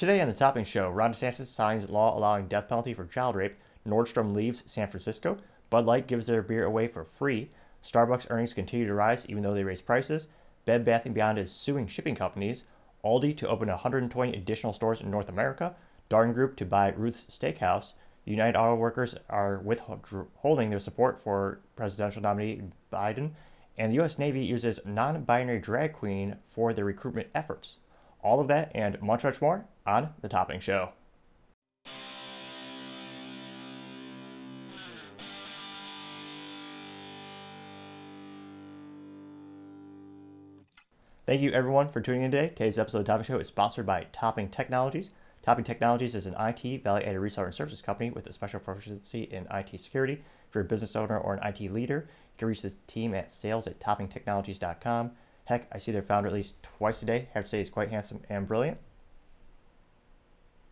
Today on the Topping Show, Ron DeSantis signs law allowing death penalty for child rape. Nordstrom leaves San Francisco. Bud Light gives their beer away for free. Starbucks earnings continue to rise even though they raise prices. Bed Bath & Beyond is suing shipping companies. Aldi to open 120 additional stores in North America. Darden Group to buy Ruth's Steakhouse. United Auto Workers are withholding their support for presidential nominee Biden. And the U.S. Navy uses non binary drag queen for their recruitment efforts. All of that and much, much more on The Topping Show. Thank you everyone for tuning in today. Today's episode of Topping Show is sponsored by Topping Technologies. Topping Technologies is an IT value added reseller and services company with a special proficiency in IT security. If you're a business owner or an IT leader, you can reach the team at sales at toppingtechnologies.com. Heck, I see their founder at least twice a day. I have to say he's quite handsome and brilliant.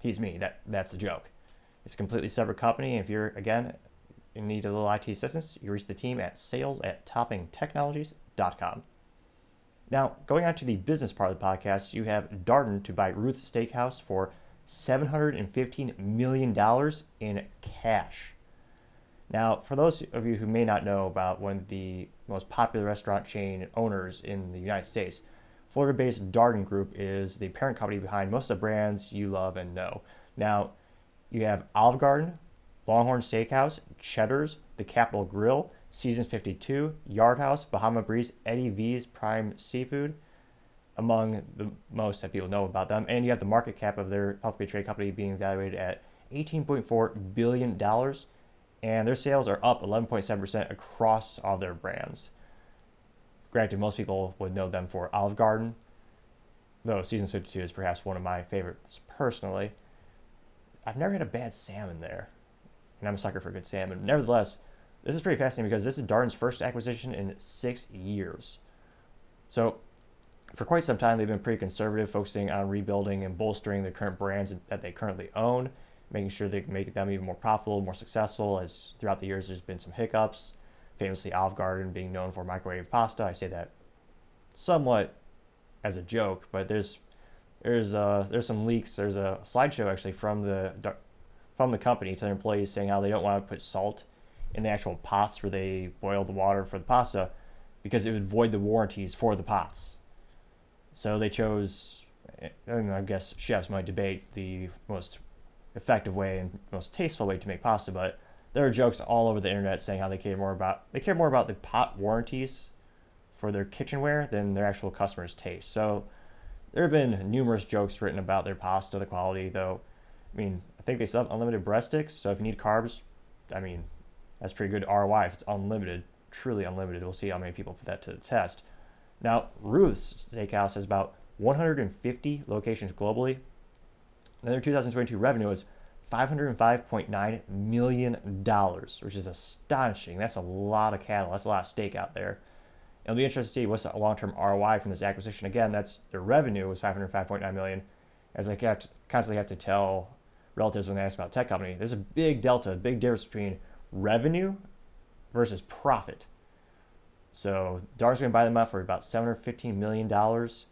He's me. That that's a joke. It's a completely separate company. If you're again in need of a little IT assistance, you reach the team at sales at toppingtechnologies.com. Now, going on to the business part of the podcast, you have Darden to buy Ruth's Steakhouse for $715 million in cash. Now, for those of you who may not know about one of the most popular restaurant chain owners in the United States, Florida based Darden Group is the parent company behind most of the brands you love and know. Now, you have Olive Garden, Longhorn Steakhouse, Cheddar's, The Capital Grille, Season 52, Yard House, Bahama Breeze, Eddie V's Prime Seafood, among the most that people know about them. And you have the market cap of their publicly traded company being valuated at $18.4 billion and their sales are up 11.7% across all their brands. Granted, most people would know them for Olive Garden, though Seasons 52 is perhaps one of my favorites personally. I've never had a bad salmon there, and I'm a sucker for good salmon. Nevertheless, this is pretty fascinating because this is Darden's first acquisition in six years. So, for quite some time, they've been pretty conservative, focusing on rebuilding and bolstering the current brands that they currently own making sure they can make them even more profitable, more successful. As throughout the years, there's been some hiccups. Famously, Olive Garden being known for microwave pasta. I say that somewhat as a joke, but there's there's uh, there's some leaks. There's a slideshow actually from the from the company to their employees saying how they don't want to put salt in the actual pots where they boil the water for the pasta because it would void the warranties for the pots. So they chose, and I guess chefs might debate the most effective way and most tasteful way to make pasta, but there are jokes all over the internet saying how they care more about they care more about the pot warranties for their kitchenware than their actual customers' taste. So there have been numerous jokes written about their pasta, the quality, though. I mean, I think they sell unlimited breast sticks, so if you need carbs, I mean, that's pretty good ROI if it's unlimited, truly unlimited. We'll see how many people put that to the test. Now, Ruth's Steakhouse has about 150 locations globally, and their 2022 revenue was $505.9 million, which is astonishing. That's a lot of cattle. That's a lot of steak out there. It'll be interesting to see what's the long-term ROI from this acquisition. Again, that's their revenue was 505.9 million. As I constantly have to tell relatives when they ask about tech company, there's a big delta, a big difference between revenue versus profit. So Darden's going to buy them up for about 715 million dollars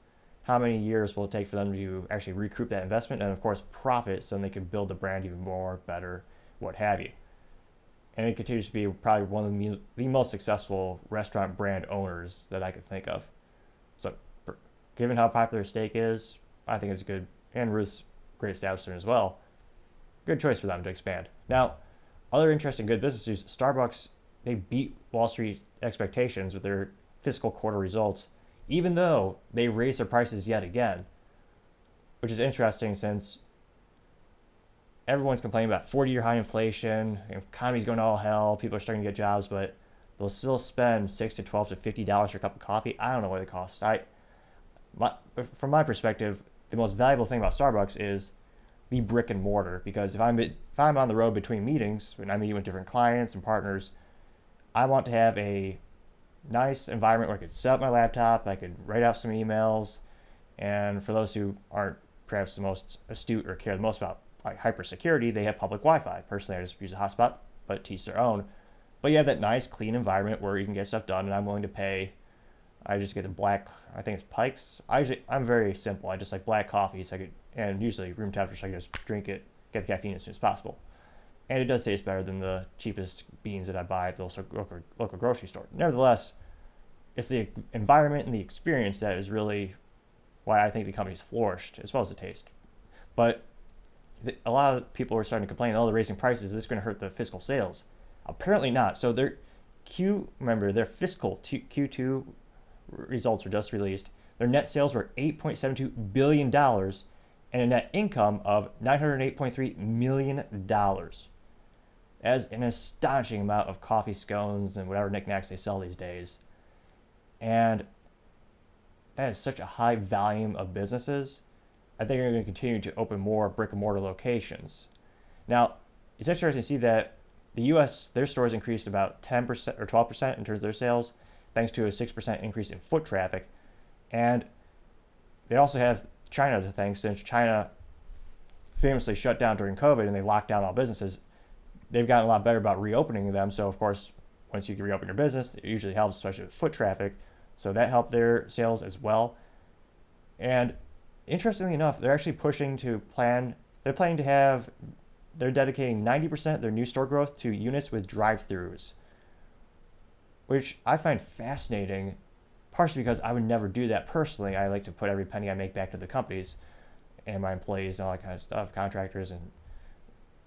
how many years will it take for them to actually recoup that investment and of course profit so they can build the brand even more better what have you. And it continues to be probably one of the, the most successful restaurant brand owners that i could think of. So given how popular steak is i think it's a good and ruth's great establishment as well good choice for them to expand. Now other interesting good business news starbucks they beat wall street expectations with their fiscal quarter results even though they raised their prices yet again, which is interesting since everyone's complaining about 40 year high inflation, economy's going to all hell, people are starting to get jobs, but they'll still spend six to 12 to 50 dollars for a cup of coffee. I don't know what it costs. I, my, from my perspective, the most valuable thing about Starbucks is the brick and mortar because if I'm if I'm on the road between meetings and I'm meeting with different clients and partners, I want to have a nice environment where I could set up my laptop, I could write out some emails, and for those who aren't perhaps the most astute or care the most about like hyper security, they have public Wi-Fi. Personally, I just use a hotspot, but teach their own. But you have that nice, clean environment where you can get stuff done, and I'm willing to pay I just get the black. I think it's Pikes. I usually, I'm very simple. I just like black coffee, so I could, and usually room temperature, so I can just drink it, get the caffeine as soon as possible. And it does taste better than the cheapest beans that I buy at the local, local grocery store. Nevertheless, it's the environment and the experience that is really why I think the company's flourished, as well as the taste. But a lot of people are starting to complain, oh, they're raising prices. Is this going to hurt the fiscal sales? Apparently not. So their Q, remember, their fiscal Q2 results were just released. Their net sales were $8.72 billion and a net income of $908.3 million. As an astonishing amount of coffee scones and whatever knickknacks they sell these days. And that is such a high volume of businesses. I think they're going to continue to open more brick and mortar locations. Now, it's interesting to see that the U.S. their stores increased about 10% or 12% in terms of their sales, thanks to a 6% increase in foot traffic, and they also have China to thank since China famously shut down during COVID and they locked down all businesses. They've gotten a lot better about reopening them. So of course, once you can reopen your business, it usually helps, especially with foot traffic. So that helped their sales as well. And interestingly enough, they're actually pushing to plan. They're planning to have they're dedicating 90% of their new store growth to units with drive-throughs, which I find fascinating, partially because I would never do that personally. I like to put every penny I make back to the companies and my employees and all that kind of stuff, contractors, and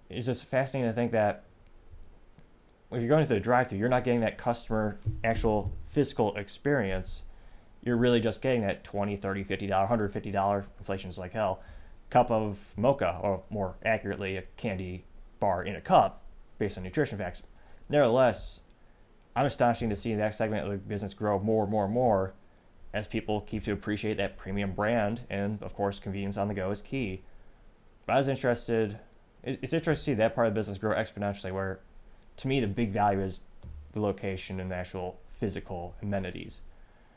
it's just fascinating to think that if you're going to the drive-through, you're not getting that customer actual physical experience. You're really just getting that 20, 30, 50 dollar, 150 dollar inflation's like hell cup of mocha, or more accurately, a candy bar in a cup based on nutrition facts. Nevertheless, I'm astonishing to see that segment of the business grow more and more and more as people keep to appreciate that premium brand. And of course, convenience on the go is key. But I was interested, it's interesting to see that part of the business grow exponentially, where to me, the big value is the location and the actual physical amenities.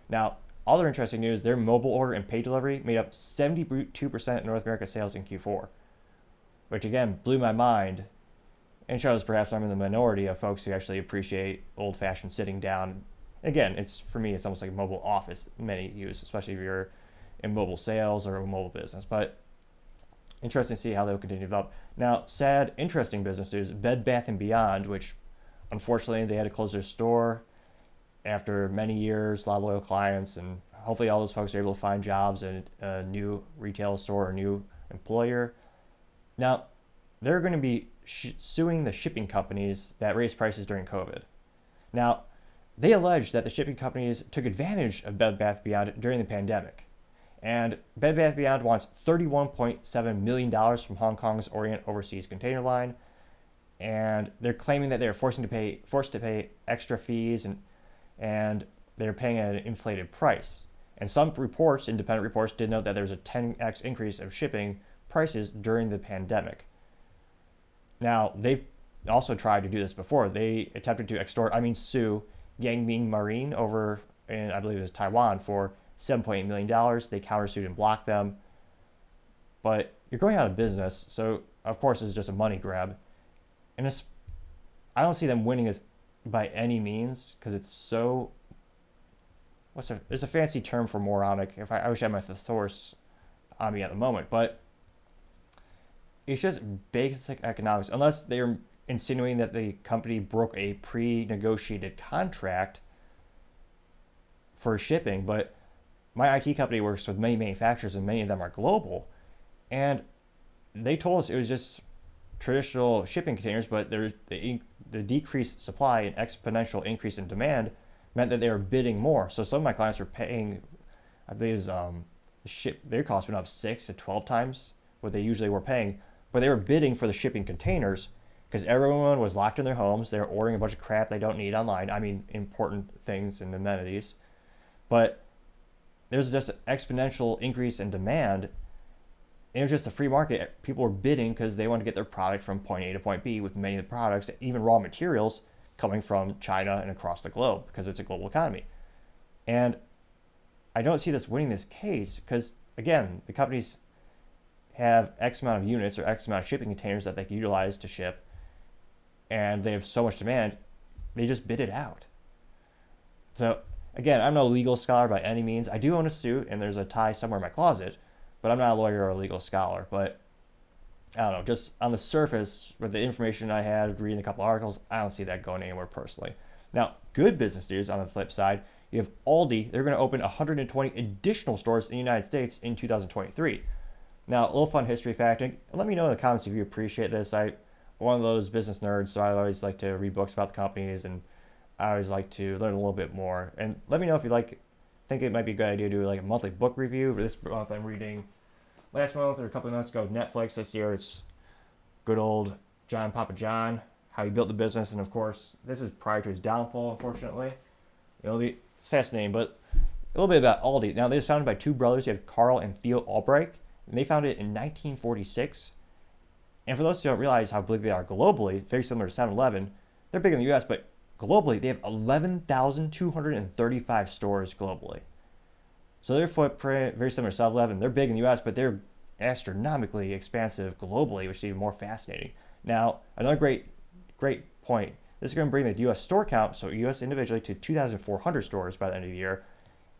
Now, other interesting news their mobile order and pay delivery made up 72% of North America sales in Q4, which again blew my mind and shows perhaps I'm in the minority of folks who actually appreciate old fashioned sitting down. Again, it's for me, it's almost like a mobile office many use, especially if you're in mobile sales or a mobile business. But interesting to see how they'll continue to develop. Now, sad, interesting business Bed Bath and Beyond, which unfortunately they had to close their store after many years, a lot of loyal clients, and hopefully all those folks are able to find jobs at a new retail store or new employer. Now, they're going to be sh- suing the shipping companies that raised prices during COVID. Now, they allege that the shipping companies took advantage of Bed Bath Beyond during the pandemic. And Bed Bath Beyond wants $31.7 million from Hong Kong's Orient Overseas Container Line. And they're claiming that they're forcing to pay, forced to pay extra fees and and they're paying at an inflated price. And some reports, independent reports, did note that there was a 10x increase of shipping prices during the pandemic. Now, they've also tried to do this before. They attempted to extort, I mean, sue Yang Ming Marine over in, I believe it was Taiwan, for $7.8 million. They countersued and blocked them. But you're going out of business, so of course it's just a money grab. And it's, I don't see them winning as by any means because it's so. What's a, there's a fancy term for moronic. If I, I wish I had my thesaurus on me at the moment, but it's just basic economics. Unless they're insinuating that the company broke a pre-negotiated contract for shipping, but my IT company works with many manufacturers and many of them are global, and they told us it was just traditional shipping containers, but there's the, the decreased supply and exponential increase in demand meant that they were bidding more. So some of my clients were paying, I believe, um, ship their cost went up six to twelve times what they usually were paying, but they were bidding for the shipping containers because everyone was locked in their homes. They were ordering a bunch of crap they don't need online. I mean, important things and amenities, but there's just an exponential increase in demand it was just a free market. People were bidding because they wanted to get their product from point A to point B with many of the products, even raw materials, coming from China and across the globe because it's a global economy. And I don't see this winning this case because, again, the companies have X amount of units or X amount of shipping containers that they can utilize to ship, and they have so much demand, they just bid it out. So again, I'm no legal scholar by any means. I do own a suit, and there's a tie somewhere in my closet, but I'm not a lawyer or a legal scholar. But I don't know, just on the surface, with the information I had, reading a couple articles, I don't see that going anywhere personally. Now, good business news on the flip side, you have Aldi, they're going to open 120 additional stores in the United States in 2023. Now, a little fun history fact, let me know in the comments if you appreciate this. I'm one of those business nerds, so I always like to read books about the companies and I always like to learn a little bit more. And let me know if you like think it might be a good idea to do like a monthly book review. For this month I'm reading last month or a couple of months ago Netflix this year it's good old John Papa John, how he built the business and of course this is prior to his downfall unfortunately. You know, it's fascinating, but a little bit about Aldi. Now, they was founded by two brothers. You have Karl and Theo Albrecht, and they founded it in 1946. And for those who don't realize how big they are globally, very similar to 7 Eleven, they're big in the US, but globally, they have 11,235 stores globally. So their footprint, very similar to 7 Eleven, they're big in the US, but they're astronomically expansive globally, which is even more fascinating. Now, another great, great point this is going to bring the US store count, so US individually, to 2,400 stores by the end of the year.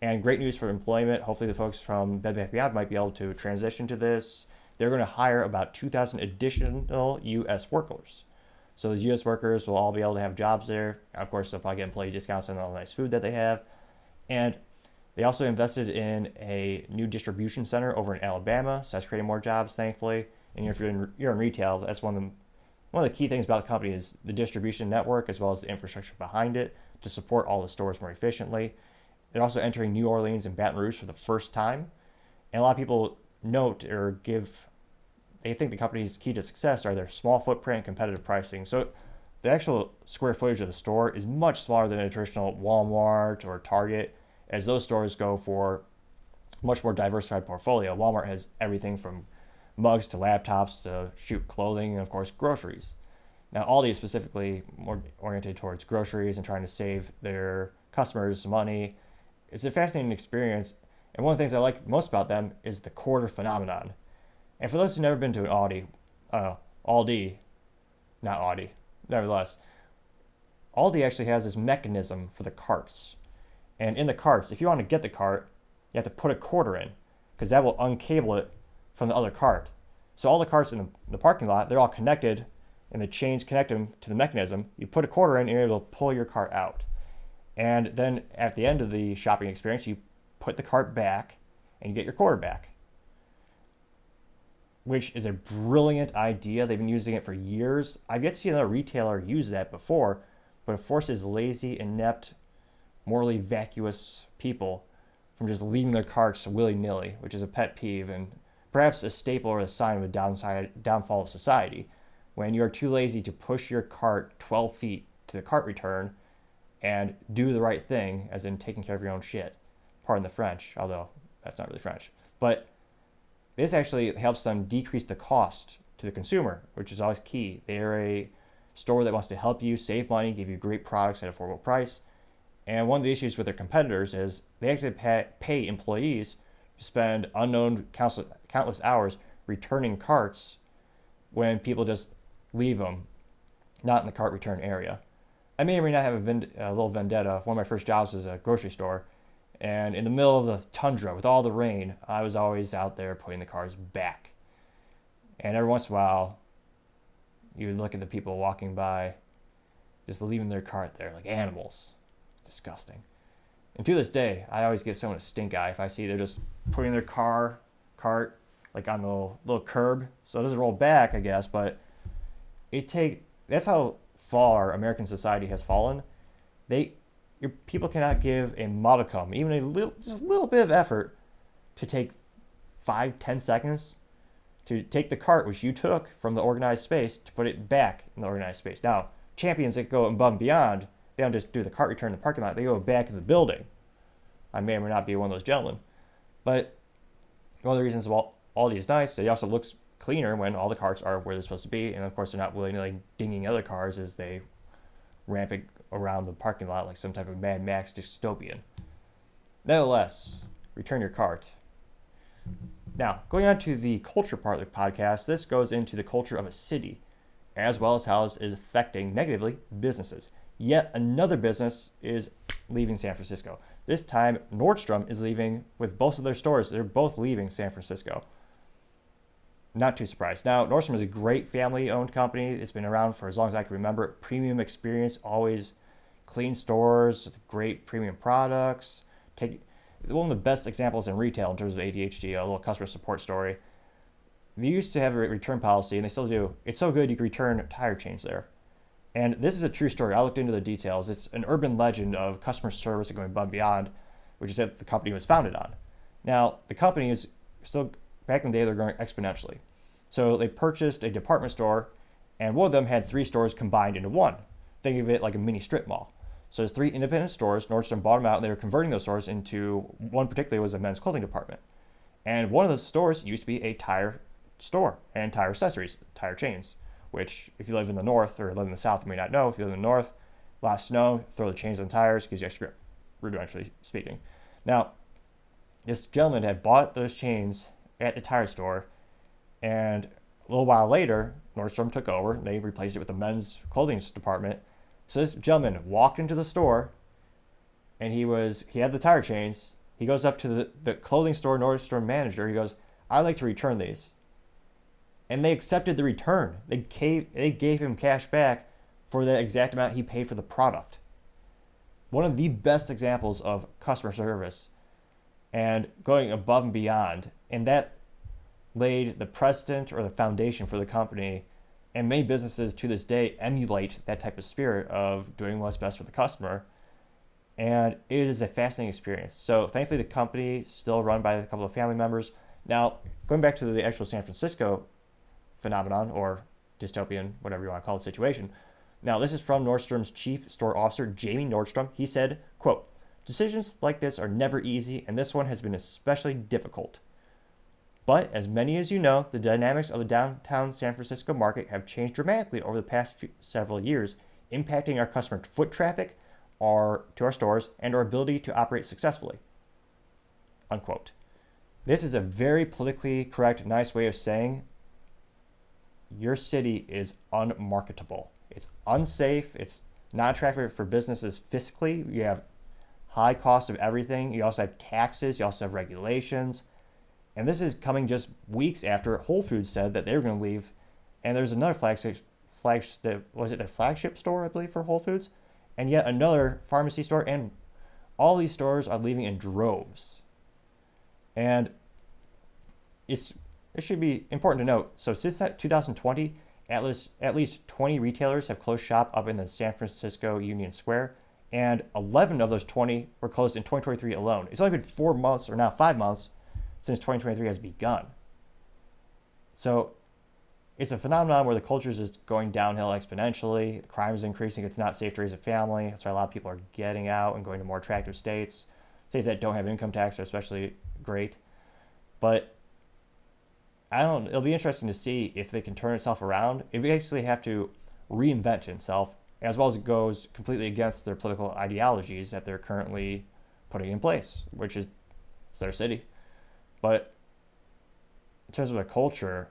And great news for employment. Hopefully, the folks from Bed Bath Beyond might be able to transition to this they're going to hire about 2,000 additional U.S. workers. So those U.S. workers will all be able to have jobs there. Of course, they'll probably get employee discounts on all the nice food that they have. And they also invested in a new distribution center over in Alabama, so that's creating more jobs, thankfully. And if you're in, you're in retail, that's one of the one of the key things about the company is the distribution network as well as the infrastructure behind it to support all the stores more efficiently. They're also entering New Orleans and Baton Rouge for the first time. And a lot of people note or give they think the company's key to success are their small footprint, competitive pricing. So the actual square footage of the store is much smaller than a traditional Walmart or Target, as those stores go for much more diversified portfolio. Walmart has everything from mugs to laptops to shoot clothing and of course groceries. Now all these specifically more oriented towards groceries and trying to save their customers money. It's a fascinating experience, and one of the things I like most about them is the quarter phenomenon. And for those who've never been to an Audi, uh, Aldi, not Audi, nevertheless, Aldi actually has this mechanism for the carts. And in the carts, if you want to get the cart, you have to put a quarter in because that will uncable it from the other cart. So all the carts in the, the, parking lot, they're all connected and the chains connect them to the mechanism. You put a quarter in and you're able to pull your cart out. And then at the end of the shopping experience, you put the cart back and you get your quarter back which is a brilliant idea. They've been using it for years. I've yet to see another retailer use that before, but it forces lazy, inept, morally vacuous people from just leaving their carts willy nilly, which is a pet peeve and perhaps a staple or a sign of a downside, downfall of society. When you are too lazy to push your cart 12 feet to the cart return and do the right thing, as in taking care of your own shit. Pardon the French, although that's not really French. But this actually helps them decrease the cost to the consumer, which is always key. They are a store that wants to help you save money, give you great products at a affordable price. And one of the issues with their competitors is they actually pay, pay employees to spend unknown countless hours returning carts when people just leave them not in the cart return area. I may or may not have a, vend- a little vendetta. One of my first jobs was a grocery store, and in the middle of the tundra with all the rain, I was always out there putting the cars back. And every once in a while, you would look at the people walking by, just leaving their cart there like animals. Disgusting. And to this day, I always get someone a stink eye if I see they're just putting their car, cart, like on the little, little curb. So it doesn't roll back, I guess, but it take that's how far American society has fallen. They your people cannot give a modicum, even a little, just a little bit of effort to take five, ten seconds to take the cart which you took from the organized space to put it back in the organized space. Now, champions that go above and beyond, they don't just do the cart return in the parking lot, they go back in the building. I may or may not be one of those gentlemen. But one of the reasons why Aldi is nice, it also looks cleaner when all the carts are where they're supposed to be, and of course they're not willy nilly dinging other cars as they ramp it around the parking lot like some type of Mad Max dystopian. Nevertheless, return your cart. Now, going on to the culture part of the podcast, this goes into the culture of a city, as well as how it is affecting negatively businesses. Yet another business is leaving San Francisco. This time, Nordstrom is leaving with both of their stores. They're both leaving San Francisco. Not too surprised. Now, Nordstrom is a great family owned company. It's been around for as long as I can remember. Premium experience, always clean stores, great premium products. Take one of the best examples in retail in terms of ADHD, a little customer support story. They used to have a return policy, and they still do. It's so good you can return tire chains there. And this is a true story. I looked into the details. It's an urban legend of customer service and going above and beyond, which is that the company was founded on. Now, the company is still, back in the day, they're growing exponentially. So they purchased a department store, and one of them had three stores combined into one. Think of it like a mini strip mall. So there's three independent stores. Nordstrom bought them out, and they were converting those stores into one particularly was a men's clothing department. And one of those stores used to be a tire store and tire accessories, tire chains which if you live in the north or live in the south, you may not know. If you live in the north, last snow, throw the chains on tires, gives you extra grip, rudimentarily speaking. Now, this gentleman had bought those chains at the tire store, and a little while later, Nordstrom took over. They replaced it with a men's clothing department. So this gentleman walked into the store, and he was he had the tire chains. He goes up to the, the clothing store Nordstrom manager. He goes, "I'd like to return these." and they accepted the return. They gave, they gave him cash back for the exact amount he paid for the product. One of the best examples of customer service and going above and beyond. And that laid the precedent or the foundation for the company. And many businesses to this day emulate that type of spirit of doing what's best for the customer. And it is a fascinating experience. So thankfully, the company still run by a couple of family members. Now, going back to the actual San Francisco phenomenon or dystopian, whatever you want to call the situation. Now, this is from Nordstrom's chief store officer, Jamie Nordstrom. He said, quote, Decisions like this are never easy, and this one has been especially difficult. But as many as you know, the dynamics of the downtown San Francisco market have changed dramatically over the past few, several years, impacting our customer foot traffic our, to our stores and our ability to operate successfully. Unquote. This is a very politically correct, nice way of saying your city is unmarketable. It's unsafe. It's not attractive for businesses fiscally. You have high cost of everything. You also have taxes. You also have regulations. And this is coming just weeks after Whole Foods said that they were going to leave. And there's another flagship, flagship was it their flagship store, I believe, for Whole Foods? And yet another pharmacy store. And all these stores are leaving in droves. And it's it should be important to note. So since that 2020, at least, at least 20 retailers have closed shop up in the San Francisco Union Square, and 11 of those 20 were closed in 2023 alone. It's only been four months, or now five months, since 2023 has begun. So it's a phenomenon where the culture is just going downhill exponentially. Crime is increasing. It's not safe to raise a family. That's why a lot of people are getting out and going to more attractive states. States that don't have income tax are especially great. But I don't. It'll be interesting to see if they can turn itself around. It basically have to reinvent itself, as well as it goes completely against their political ideologies that they're currently putting in place, which is their city. But in terms of a culture,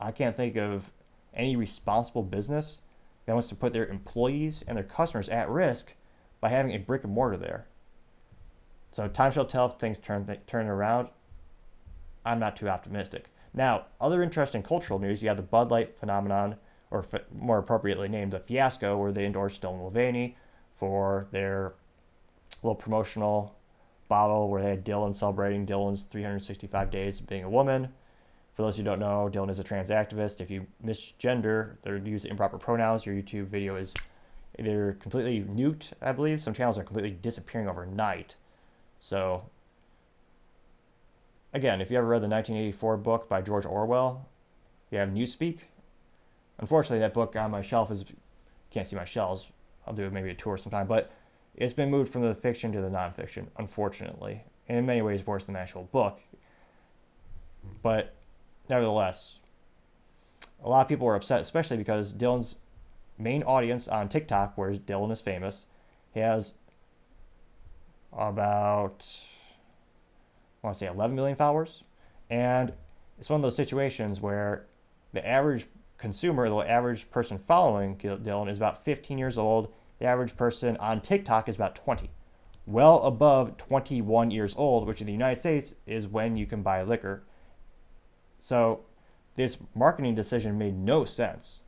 I can't think of any responsible business that wants to put their employees and their customers at risk by having a brick and mortar there. So time shall tell if things turn turn around. I'm not too optimistic. Now, other interesting cultural news you have the Bud Light phenomenon, or f- more appropriately named the fiasco, where they endorsed Dylan Mulvaney for their little promotional bottle where they had Dylan celebrating Dylan's 365 days of being a woman. For those who don't know, Dylan is a trans activist. If you misgender, they use improper pronouns, your YouTube video is either completely nuked, I believe. Some channels are completely disappearing overnight. So again, if you ever read the 1984 book by George Orwell, you have Newspeak. Unfortunately, that book on my shelf is can't see my shelves. I'll do maybe a tour sometime, but it's been moved from the fiction to the nonfiction, unfortunately, and in many ways worse than the actual book. But nevertheless, a lot of people were upset, especially because Dylan's main audience on TikTok, where Dylan is famous, has about I want to say 11 million followers. And it's one of those situations where the average consumer, the average person following Dylan is about 15 years old. The average person on TikTok is about 20. well above 21 years old, which in the United States is when you can buy liquor. So this marketing decision made no sense,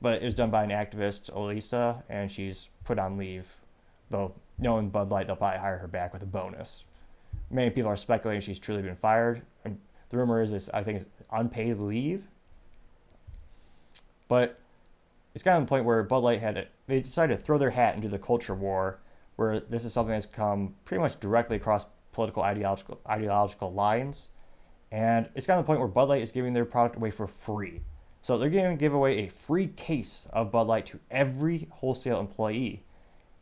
but it was done by an activist, Elisa, and she's put on leave. Though knowing Bud Light, they'll probably hire her back with a bonus. Many people are speculating she's truly been fired. And the rumor is I think, it's unpaid leave. But it's gotten to the point where Bud Light had it. They decided to throw their hat into the culture war, where this is something that's come pretty much directly across political ideological ideological lines, and it's gotten to the point where Bud Light is giving their product away for free. So they're going to give away a free case of Bud Light to every wholesale employee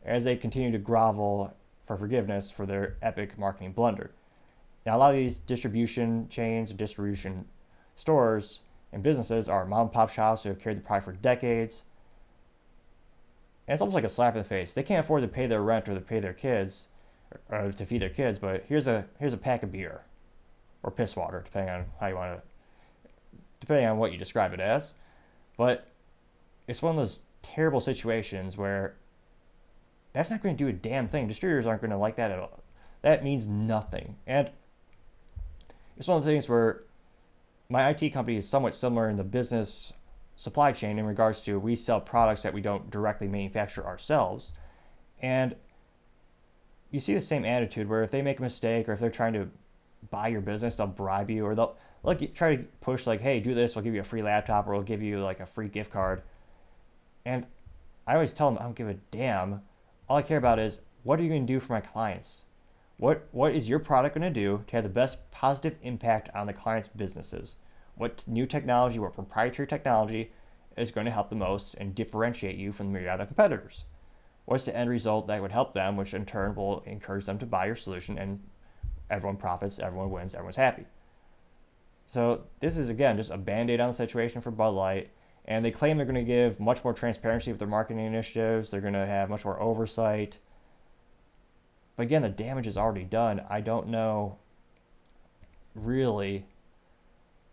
as they continue to grovel for forgiveness for their epic marketing blunder. Now, a lot of these distribution chains, distribution stores, and businesses are mom and pop shops who have carried the product for decades. And it's almost like a slap in the face. They can't afford to pay their rent or to pay their kids, or, to feed their kids. But here's a here's a pack of beer, or piss water, depending on how you want to, depending on what you describe it as. But it's one of those terrible situations where that's not going to do a damn thing. Distributors aren't going to like that at all. That means nothing. And it's one of the things where my IT company is somewhat similar in the business supply chain in regards to we sell products that we don't directly manufacture ourselves. And you see the same attitude where if they make a mistake or if they're trying to buy your business, they'll bribe you or they'll like try to push like, hey, do this, we'll give you a free laptop or we'll give you like a free gift card. And I always tell them I don't give a damn all I care about is what are you to do for my clients? What what is your product going to do to have the best positive impact on the client's businesses? What new technology, what proprietary technology is going to help the most and differentiate you from the myriad of competitors? What's the end result that would help them, which in turn will encourage them to buy your solution and everyone profits, everyone wins, everyone's happy. So this is again just a band-aid on the situation for Bud Light and they claim they're going to give much more transparency with their marketing initiatives. They're going to have much more oversight. But again, the damage is already done. I don't know really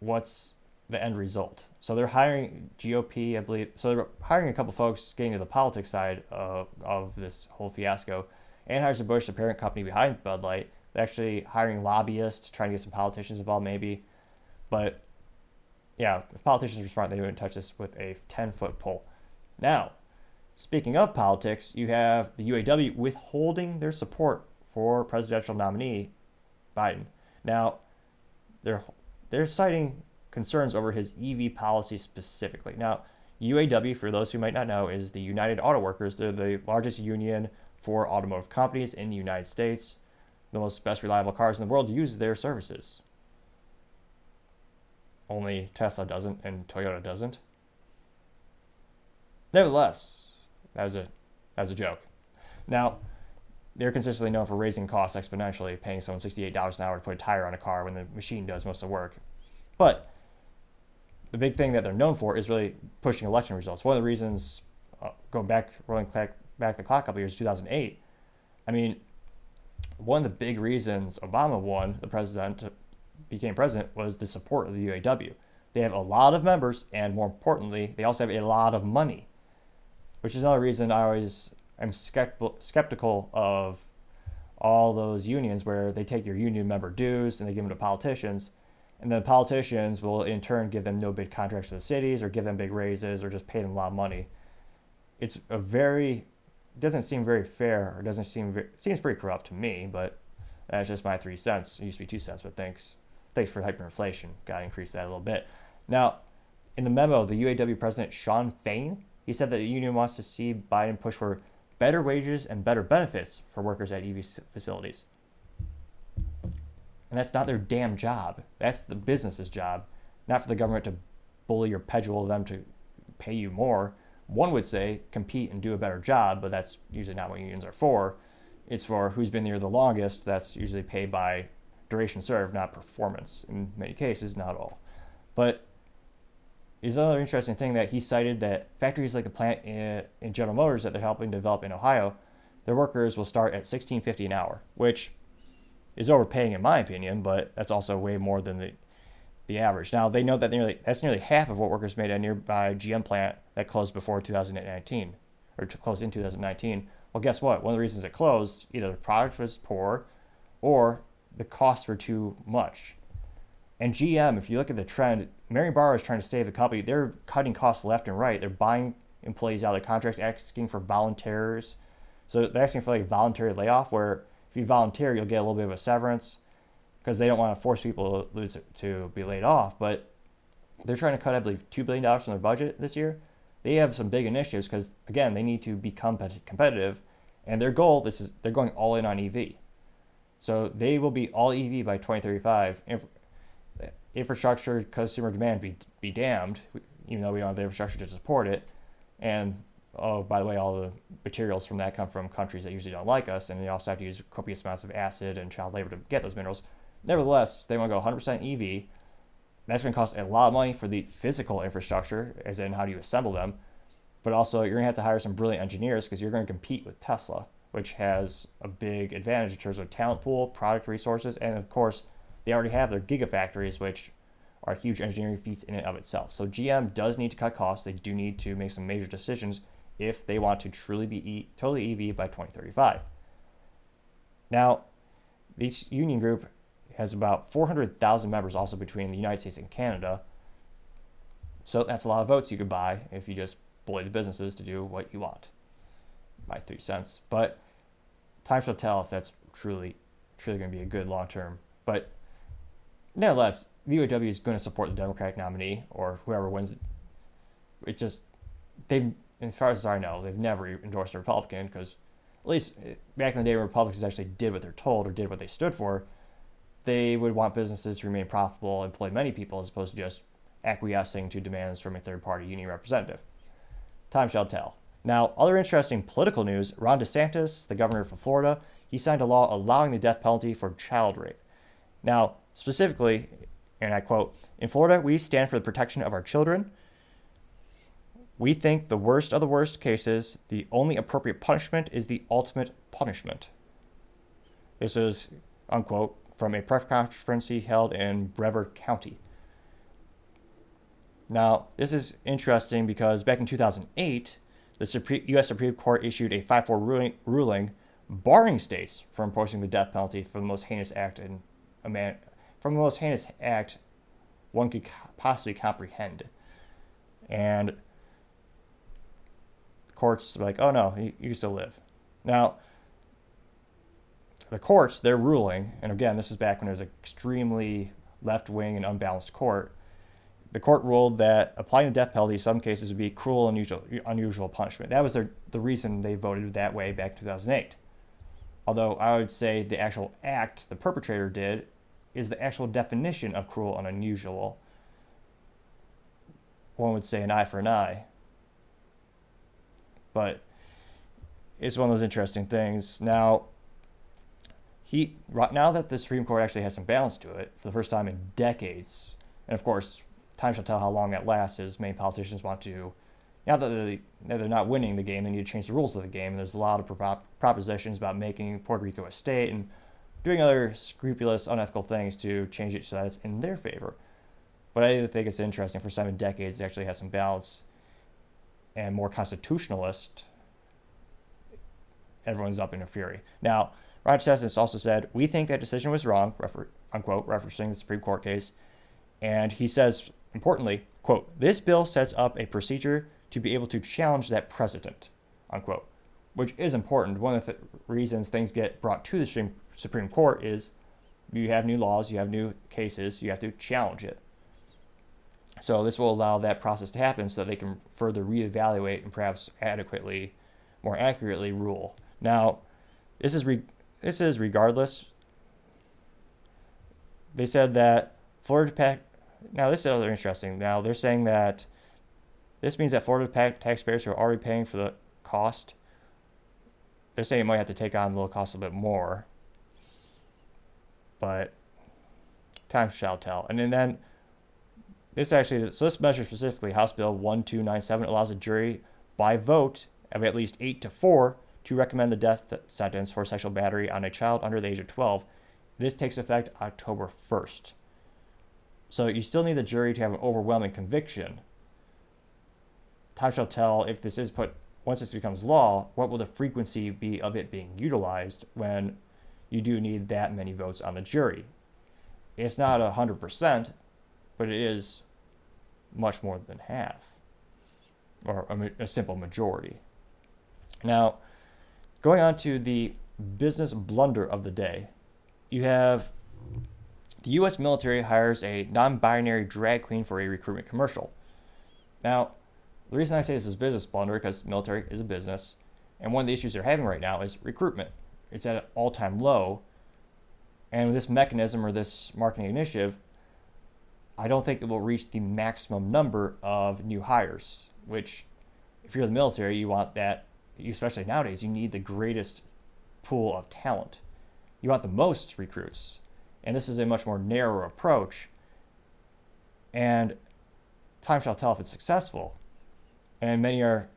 what's the end result. So they're hiring GOP, I believe. So they're hiring a couple folks getting to the politics side of, of this whole fiasco. Anheuser-Busch, the parent company behind Bud Light, they're actually hiring lobbyists, trying to get some politicians involved maybe. But yeah, if politicians were smart, they wouldn't touch this with a 10 foot pole. Now, speaking of politics, you have the UAW withholding their support for presidential nominee Biden. Now, they're they're citing concerns over his EV policy specifically. Now, UAW, for those who might not know, is the United Auto Workers. They're the largest union for automotive companies in the United States. The most best reliable cars in the world use their services. Only Tesla doesn't and Toyota doesn't. Nevertheless, that was a that was a joke. Now, they're consistently known for raising costs exponentially, paying someone $68 an hour to put a tire on a car when the machine does most of the work. But the big thing that they're known for is really pushing election results. One of the reasons, uh, going back, rolling back, back the clock a couple years, 2008, I mean, one of the big reasons Obama won the president became president was the support of the UAW. They have a lot of members, and more importantly, they also have a lot of money, which is another reason I always am skeptical of all those unions where they take your union member dues and they give them to politicians, and then the politicians will in turn give them no bid contracts for the cities or give them big raises or just pay them a lot of money. It's a very doesn't seem very fair or doesn't seem very, seems pretty corrupt to me, but that's just my three cents. It used to be two cents, but thanks thanks for hyperinflation. Got to increase that a little bit. Now, in the memo, the UAW president Shawn Fain, he said that the union wants to see Biden push for better wages and better benefits for workers at EV facilities. And that's not their damn job. That's the business's job, not for the government to bully or pedule them to pay you more. One would say compete and do a better job, but that's usually not what unions are for. It's for who's been there the longest. That's usually paid by duration served, not performance in many cases, not all. But is another interesting thing that he cited that factories like the plant in, in General Motors that they're helping develop in Ohio, their workers will start at 16.50 an hour, which is overpaying in my opinion, but that's also way more than the the average. Now they know that nearly that's nearly half of what workers made at a nearby GM plant that closed before 2019 or to close in 2019 Well, guess what? One of the reasons it closed, either the product was poor or the costs were too much. And GM, if you look at the trend, Mary Barra is trying to save the company. They're cutting costs left and right. They're buying employees out of their contracts, asking for volunteers. So they're asking for like voluntary layoff, where if you volunteer, you'll get a little bit of a severance because they don't want to force people to lose to be laid off. But they're trying to cut, I believe, two billion dollars from their budget this year. They have some big initiatives because again, they need to become competitive, and their goal this is they're going all in on EV. So they will be all EV by 2035. Infrastructure, consumer demand be be damned, even though we don't have the infrastructure to support it. And oh, by the way, all the materials from that come from countries that usually don't like us, and they also have to use copious amounts of acid and child labor to get those minerals. Nevertheless, they want to go 100% EV. That's going to cost a lot of money for the physical infrastructure, as in how do you assemble them. But also, you're going to have to hire some brilliant engineers because you're going to compete with Tesla, which has a big advantage in terms of talent pool, product resources, and of course, they already have their gigafactories, which are huge engineering feats in and of itself. So GM does need to cut costs. They do need to make some major decisions if they want to truly be e- totally EV by 2035. Now, this union group has about 400,000 members also between the United States and Canada. So that's a lot of votes you could buy if you just bully the businesses to do what you want. By three cents. But time shall tell if that's truly, truly going to be a good long term. But nevertheless, the UAW is going to support the Democratic nominee or whoever wins. It just, they've, as far as I know, they've never endorsed a Republican because, at least eh, back in the day when Republicans actually did what they're told or did what they stood for, they would want businesses to remain profitable, and employ many people, as opposed to just acquiescing to demands from a third party union representative. Time shall tell. Now, other interesting political news Ron DeSantis, the governor of Florida, he signed a law allowing the death penalty for child rape. Now, specifically, and I quote In Florida, we stand for the protection of our children. We think the worst of the worst cases, the only appropriate punishment is the ultimate punishment. This is, unquote, from a press conference he held in Brevard County. Now, this is interesting because back in 2008, the U.S. Supreme Court issued a 5 4 ruling, ruling barring states from imposing the death penalty for the most heinous act in a man, from the most heinous act one could possibly comprehend. And the courts like, oh no, you, you still live. Now, the courts, they're ruling, and again, this is back when it was an extremely left wing and unbalanced court. The court ruled that applying the death penalty in some cases would be cruel and unusual, unusual punishment. That was their, the reason they voted that way back in 2008. Although I would say the actual act the perpetrator did is the actual definition of cruel and unusual. One would say an eye for an eye. But it's one of those interesting things. Now, he now that the Supreme Court actually has some balance to it for the first time in decades, and of course, time shall tell how long that lasts. As many politicians want to, now that they're not winning the game, they need to change the rules of the game. And there's a lot of propositions about making Puerto Rico a state and doing other scrupulous, unethical things to change that it's in their favor. But I think it's interesting for seven decades it actually has some balance and more constitutionalist. Everyone's up in a fury. Now, Ron DeSantis also said, We think that decision was wrong, refer, unquote, referencing the Supreme Court case. And he says, importantly, quote, this bill sets up a procedure to be able to challenge that precedent, unquote, which is important. One of the reasons things get brought to the Supreme Supreme Court is you have new laws, you have new cases, you have to challenge it. So this will allow that process to happen so that they can further reevaluate and perhaps adequately, more accurately rule. Now, this is re- this is regardless. They said that Florida Pack. Now this is other interesting. Now they're saying that this means that Florida Pack taxpayers who are already paying for the cost, they're saying it might have to take on the little cost a bit more but time shall tell. And then this actually, so this measure specifically, House Bill 1297 allows a jury by vote of at least 8 to 4 to recommend the death sentence for sexual battery on a child under the age of 12. This takes effect October 1st. So you still need the jury to have an overwhelming conviction. Time shall tell if this is put once this becomes law, what will the frequency be of it being utilized when you do need that many votes on the jury? It's not 100%, but it is much more than half, or a, a simple majority. Now, going on to the business blunder of the day, you have the U.S. military hires a non binary drag queen for a recruitment commercial. Now, the reason I say this is business blunder because military is a business, and one of the issues they're having right now is recruitment. It's at an all time low. And with this mechanism or this marketing initiative, I don't think it will reach the maximum number of new hires, which, if you're the military, you want that, especially nowadays, you need the greatest pool of talent. You want the most recruits. And this is a much more narrow approach. And time shall tell if it's successful. And many are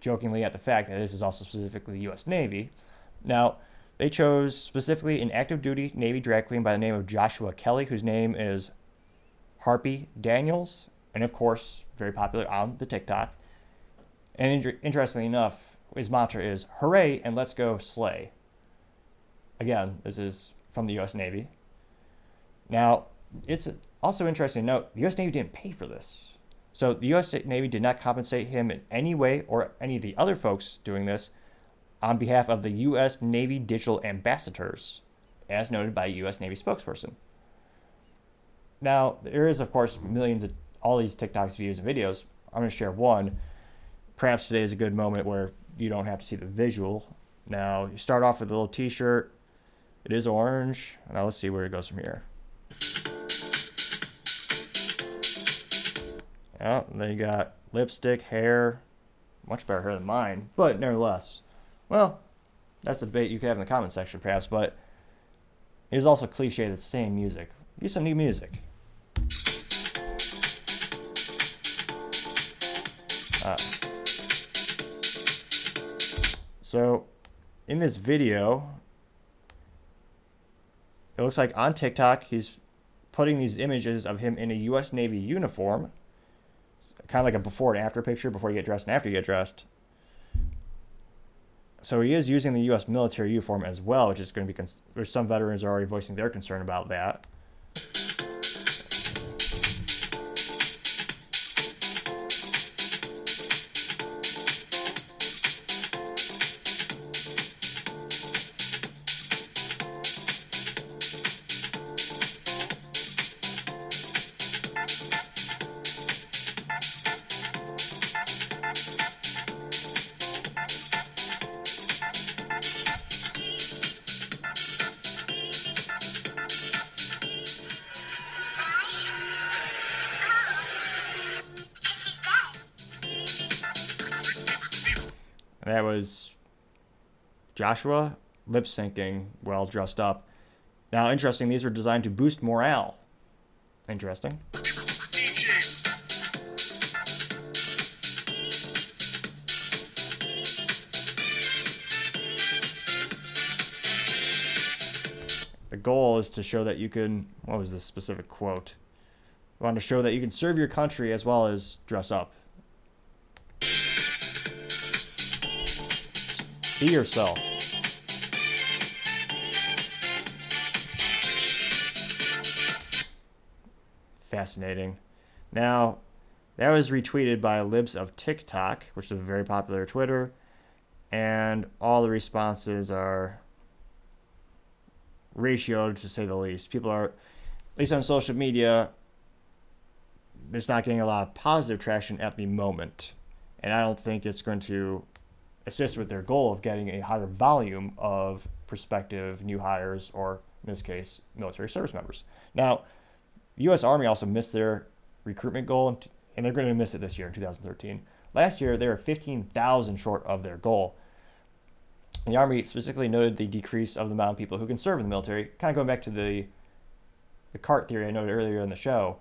jokingly at the fact that this is also specifically the U.S. Navy. Now, they chose specifically an active duty Navy drag queen by the name of Joshua Kelly, whose name is Harpy Daniels, and of course, very popular on the TikTok. And inter- interestingly enough, his mantra is "Hooray and let's go slay." Again, this is from the U.S. Navy. Now, it's also interesting to note the U.S. Navy didn't pay for this. So the U.S. Navy did not compensate him in any way or any of the other folks doing this on behalf of the U.S. Navy digital ambassadors, as noted by a U.S. Navy spokesperson. Now, there is, of course, millions of all these TikToks, views, and videos. I'm going to share one. Perhaps today is a good moment where you don't have to see the visual. Now, you start off with a little t shirt. It is orange. Now, let's see where it goes from here. Oh, then you got lipstick, hair. Much better hair than mine, but nevertheless. Well, that's a debate you could have in the comment section, perhaps, but it is also cliche the same music. Use some new music. Uh, so, in this video, it looks like on TikTok he's putting these images of him in a U.S. Navy uniform kind of like a before and after picture before you get dressed and after you get dressed. So he is using the U.S. military uniform as well, which is going to be. Cons- some veterans are already voicing their concern about that Joshua lip syncing well dressed up. Now, interesting, these were designed to boost morale. Interesting. The goal is to show that you can. What was this specific quote? I want to show that you can serve your country as well as dress up. Be yourself. Fascinating. Now, that was retweeted by Libs of TikTok, which is a very popular Twitter, and all the responses are ratioed to say the least. People are, at least on social media, it's not getting a lot of positive traction at the moment. And I don't think it's going to assist with their goal of getting a higher volume of prospective new hires, or in this case, military service members. Now, the U.S. Army also missed their recruitment goal, and they're going to miss it this year in 2013. Last year, they were 15,000 short of their goal. The Army specifically noted the decrease of the amount of people who can serve in the military, kind of going back to the the CART theory I noted earlier in the show,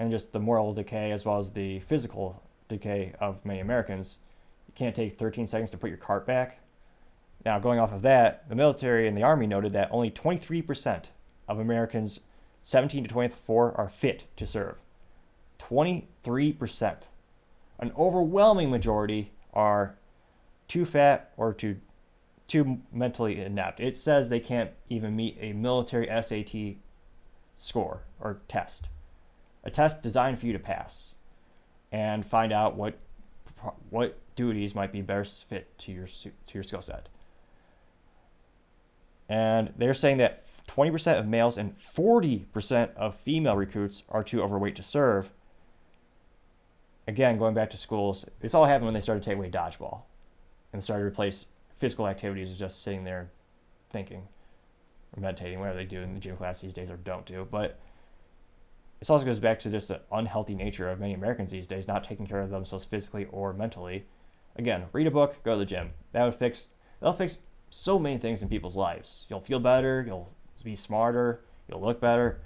and just the moral decay as well as the physical decay of many Americans You can't take 13 seconds to put your cart back. Now, going off of that, the military and the army noted that only 23% of Americans 17 to 24 are fit to serve. 23%. An overwhelming majority are too fat or too too mentally inept. It says they can't even meet a military SAT score or test, a test designed for you to pass, and find out what what duties might be best fit to your to your skill set. And they're saying that 20% of males and 40% of female recruits are too overweight to serve. Again, going back to schools, this all happened when they started to take away dodgeball and started to replace physical activities with just sitting there thinking or meditating, whatever they do in the gym class these days or don't do. But this also goes back to just the unhealthy nature of many Americans these days, not taking care of themselves physically or mentally. Again, read a book, go to the gym. That would fix that'll fix so many things in people's lives. You'll feel better, you'll be smarter, you'll look better.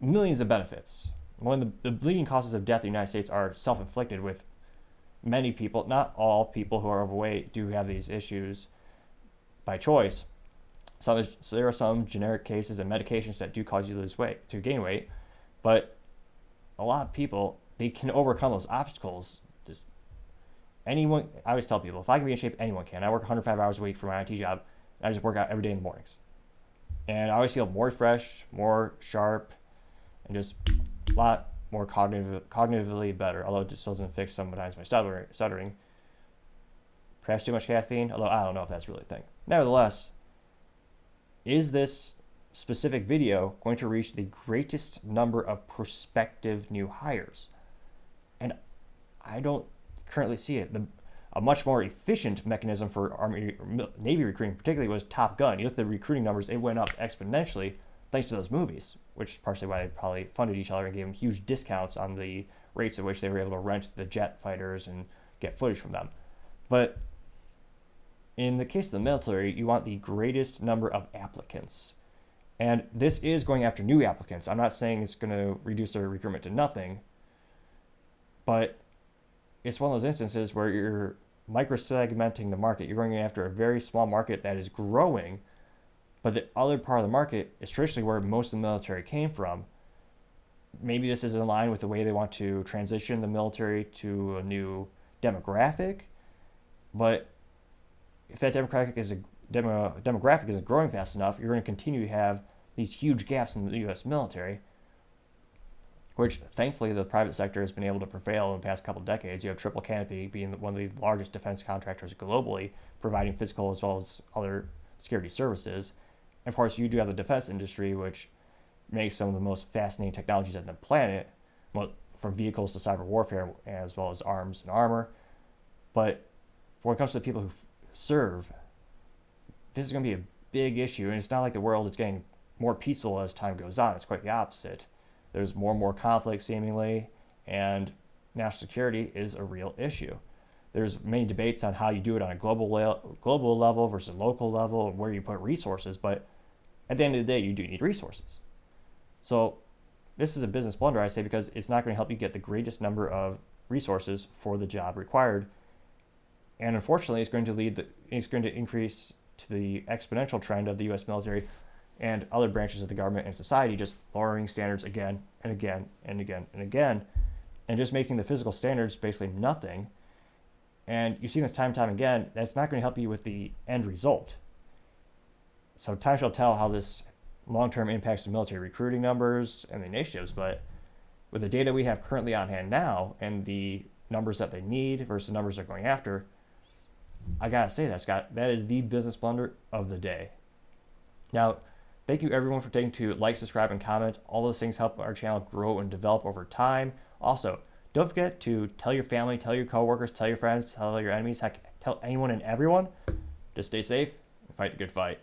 Millions of benefits. One of the, the leading causes of death in the United States are self inflicted, with many people, not all people who are overweight, do have these issues by choice. So, so there are some generic cases and medications that do cause you to lose weight, to gain weight, but a lot of people they can overcome those obstacles. Just anyone, I always tell people, if I can be in shape, anyone can. I work 105 hours a week for my IT job. I just work out every day in the mornings, and I always feel more fresh, more sharp, and just a lot more cognitive, cognitively better. Although it just doesn't fix sometimes my stuttering. Perhaps too much caffeine, although I don't know if that's really a thing. Nevertheless, is this specific video going to reach the greatest number of prospective new hires? And I don't currently see it. The, a much more efficient mechanism for Army Navy recruiting, particularly, was Top Gun. You look at the recruiting numbers; it went up exponentially thanks to those movies, which is partially why they probably funded each other and gave them huge discounts on the rates at which they were able to rent the jet fighters and get footage from them. But in the case of the military, you want the greatest number of applicants. And this is going after new applicants. I'm not saying it's going to reduce their recruitment to nothing, but it's one of those instances where you're microsegmenting the market. You're going after a very small market that is growing, but the other part of the market is traditionally where most of the military came from. Maybe this is in line with the way they want to transition the military to a new demographic, but if that demographic is a demo, demographic isn't growing fast enough, you're going to continue to have these huge gaps in the U.S. military, which thankfully the private sector has been able to prevail in the past couple of decades. You have Triple Canopy being one of the largest defense contractors globally, providing physical as well as other security services. And of course, you do have the defense industry, which makes some of the most fascinating technologies on the planet, from vehicles to cyber warfare, as well as arms and armor. But when it comes to the people who serve, this is going to be a big issue. And it's not like the world is getting more peaceful as time goes on. It's quite the opposite. There's more and more conflict, seemingly, and national security is a real issue. There's many debates on how you do it on a global le- global level versus local level, and where you put resources. But at the end of the day, you do need resources. So this is a business blunder, I say, because it's not going to help you get the greatest number of resources for the job required and unfortunately, it's going to lead the, it's going to increase to the exponential trend of the U.S. military and other branches of the government and society just lowering standards again and again and again and again, and just making the physical standards basically nothing. And you see this time and time again. That's not going to help you with the end result. So time shall tell how this long-term impacts the military recruiting numbers and the initiatives. But with the data we have currently on hand now and the numbers that they need versus the numbers they're going after, I gotta say that Scott, that is the business blunder of the day. Now, thank you everyone for taking to like, subscribe, and comment. All those things help our channel grow and develop over time. Also, don't forget to tell your family, tell your coworkers, tell your friends, tell your enemies, heck, tell anyone and everyone to stay safe and fight the good fight.